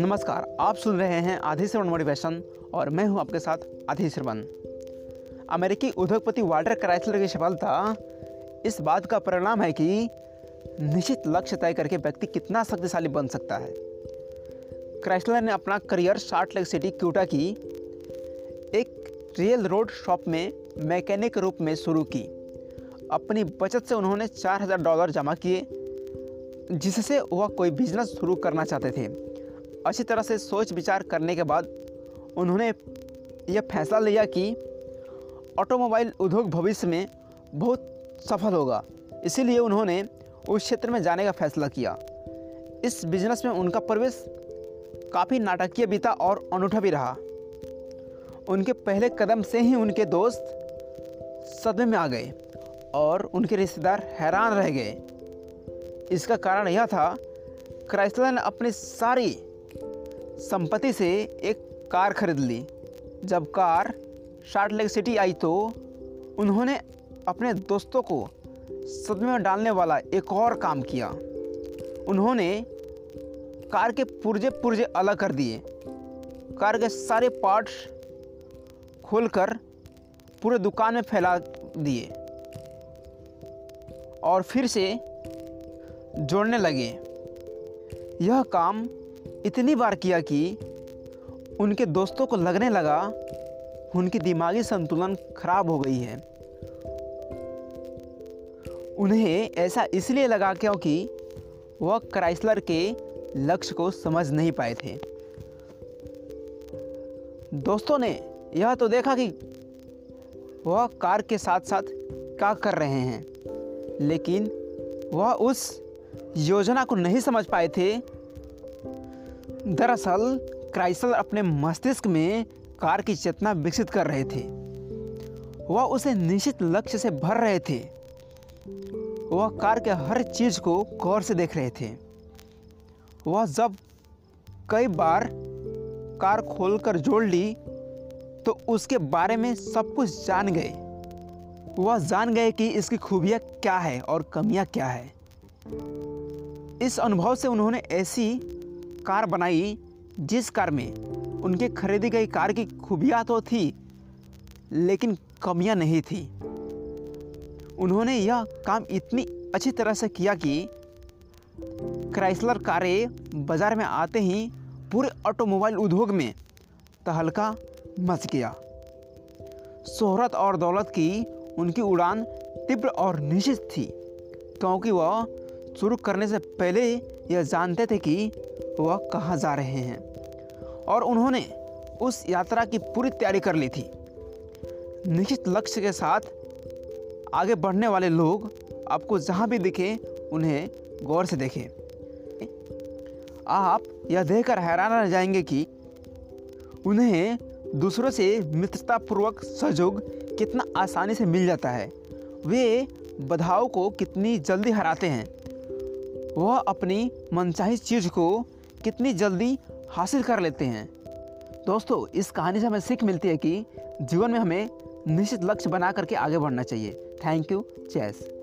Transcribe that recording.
नमस्कार, आप सुन रहे हैं आधि श्रवण मोटिवेशन और मैं हूँ आपके साथ आधि श्रवण अमेरिकी उद्योगपति वाल्टर क्राइसलर की सफलता, इस बात का परिणाम है कि निश्चित लक्ष्य तय करके व्यक्ति कितना शक्तिशाली बन सकता है। क्राइसलर ने अपना career Salt Lake City Utah की एक रियल रोड शॉप में मैकेनिक रूप में शुरू की। अपनी बचत से उन्होंने 4000 डॉलर जमा किए, जिससे वह कोई बिज़नेस शुरू करना चाहते थे। अच्छी तरह से सोच विचार करने के बाद उन्होंने यह फैसला लिया कि ऑटोमोबाइल उद्योग भविष्य में बहुत सफल होगा। इसीलिए उन्होंने उस क्षेत्र में जाने का फैसला किया। इस बिज़नेस में उनका प्रवेश काफ़ी नाटकीय बीता और अनूठा भी रहा। उनके पहले कदम से ही उनके दोस्त सदमे में आ गए और उनके रिश्तेदार हैरान रह गए। इसका कारण यह था क्राइसलर ने अपनी सारी संपत्ति से एक कार खरीद ली। जब कार शार्ट लेक सिटी आई तो उन्होंने अपने दोस्तों को सदमे में डालने वाला एक और काम किया। उन्होंने कार के पुर्जे पुर्जे अलग कर दिए। कार के सारे पार्ट्स खोलकर पूरे दुकान में फैला दिए और फिर से जोड़ने लगे। यह काम इतनी बार किया कि उनके दोस्तों को लगने लगा उनकी दिमागी संतुलन खराब हो गई है। उन्हें ऐसा इसलिए लगा क्योंकि वह क्राइसलर के लक्ष्य को समझ नहीं पाए थे। दोस्तों ने यह तो देखा कि वह कार के साथ साथ क्या कर रहे हैं, लेकिन वह उस योजना को नहीं समझ पाए थे दरअसल क्राइसल अपने मस्तिष्क में कार की चेतना विकसित कर रहे थे। वह उसे निश्चित लक्ष्य से भर रहे थे। वह कार के हर चीज़ को गौर से देख रहे थे। वह जब कई बार कार खोलकर जोड़ ली तो उसके बारे में सब कुछ जान गए। वह जान गए कि इसकी खूबियाँ क्या है और कमियाँ क्या है। इस अनुभव से उन्होंने ऐसी कार बनाई, जिस कार में उनके खरीदी गई कार की खूबियाँ तो थी, लेकिन कमियाँ नहीं थी। उन्होंने यह काम इतनी अच्छी तरह से किया कि क्राइसलर कारें बाज़ार में आते ही पूरे ऑटोमोबाइल उद्योग में तहलका मच गया। शोहरत और दौलत की उनकी उड़ान तीव्र और निश्चित थी, क्योंकि वह शुरू करने से पहले यह जानते थे कि वह कहाँ जा रहे हैं। और उन्होंने उस यात्रा की पूरी तैयारी कर ली थी। निश्चित लक्ष्य के साथ आगे बढ़ने वाले लोग आपको जहाँ भी दिखें, उन्हें गौर से देखें। आप यह देखकर हैरान रह जाएँगे कि उन्हें दूसरों से मित्रतापूर्वक सहयोग कितना आसानी से मिल जाता है। वे बधाओं को कितनी जल्दी हराते हैं। वह अपनी मनचाही चीज़ को कितनी जल्दी हासिल कर लेते हैं। दोस्तों, इस कहानी से हमें सीख मिलती है कि जीवन में हमें निश्चित लक्ष्य बना करके आगे बढ़ना चाहिए। Thank you, chess.